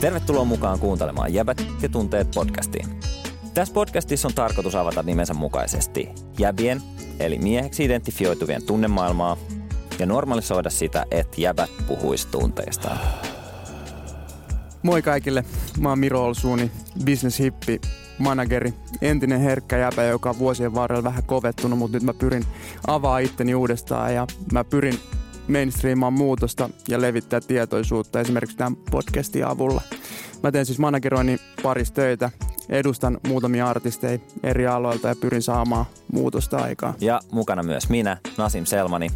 Tervetuloa mukaan kuuntelemaan Jäbät ja tunteet podcastiin. Tässä podcastissa on tarkoitus avata nimensä mukaisesti jäbien, eli mieheksi identifioituvien tunnemaailmaa, ja normalisoida sitä, että jäbät puhuisi tunteistaan. Moi kaikille, mä oon Miro Olsuuni, business hippi, manageri, entinen herkkä jäpä, joka on vuosien varrella vähän kovettunut, mutta nyt mä pyrin avaa itteni uudestaan ja mä pyrin mainstreamaan muutosta ja levittää tietoisuutta esimerkiksi tämän podcastin avulla. Mä teen siis manageroinnin parissa töitä, edustan muutamia artisteja eri aloilta ja pyrin saamaan muutosta aikaa. Ja mukana myös minä, Nasim Selmani.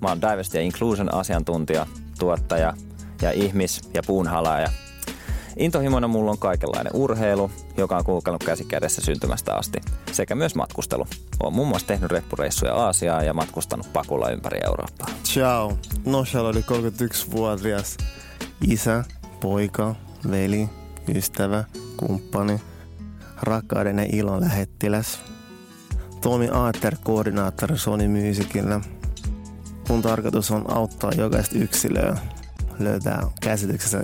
Mä oon Diversity ja Inclusion asiantuntija, tuottaja ja ihmis- ja puunhalaaja. Intohimona mulla on kaikenlainen urheilu, joka on kulkenut käsi kädessä syntymästä asti, sekä myös matkustelu. Oon muun muassa tehnyt reppureissuja Aasiaan ja matkustanut pakulla ympäri Eurooppaa. Ciao. Noshal oli 31-vuotias isä, poika, veli, ystävä, kumppani, rakkauden ja ilon lähettiläs. Tomi Aater, koordinaattori Sony Musicillä. Mun tarkoitus on auttaa jokaista yksilöä löytää käsityksensä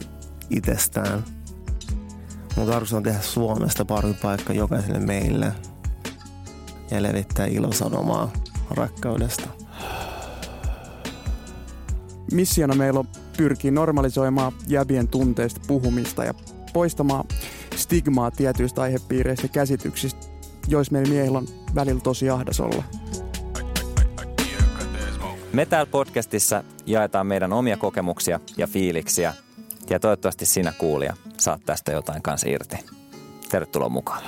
itsestään. Mun tarkoitus on tehdä Suomesta parempi paikka jokaiselle meille ja levittää ilosanomaa rakkaudesta. Missiona meillä on pyrkii normalisoimaan jäbien tunteista puhumista ja poistamaan stigmaa tietyistä aihepiireistä ja käsityksistä, joissa meillä miehillä on välillä tosi ahdas olla. Me täällä podcastissa jaetaan meidän omia kokemuksia ja fiiliksiä ja toivottavasti sinä kuulija saat tästä jotain kanssa irti. Tervetuloa mukaan.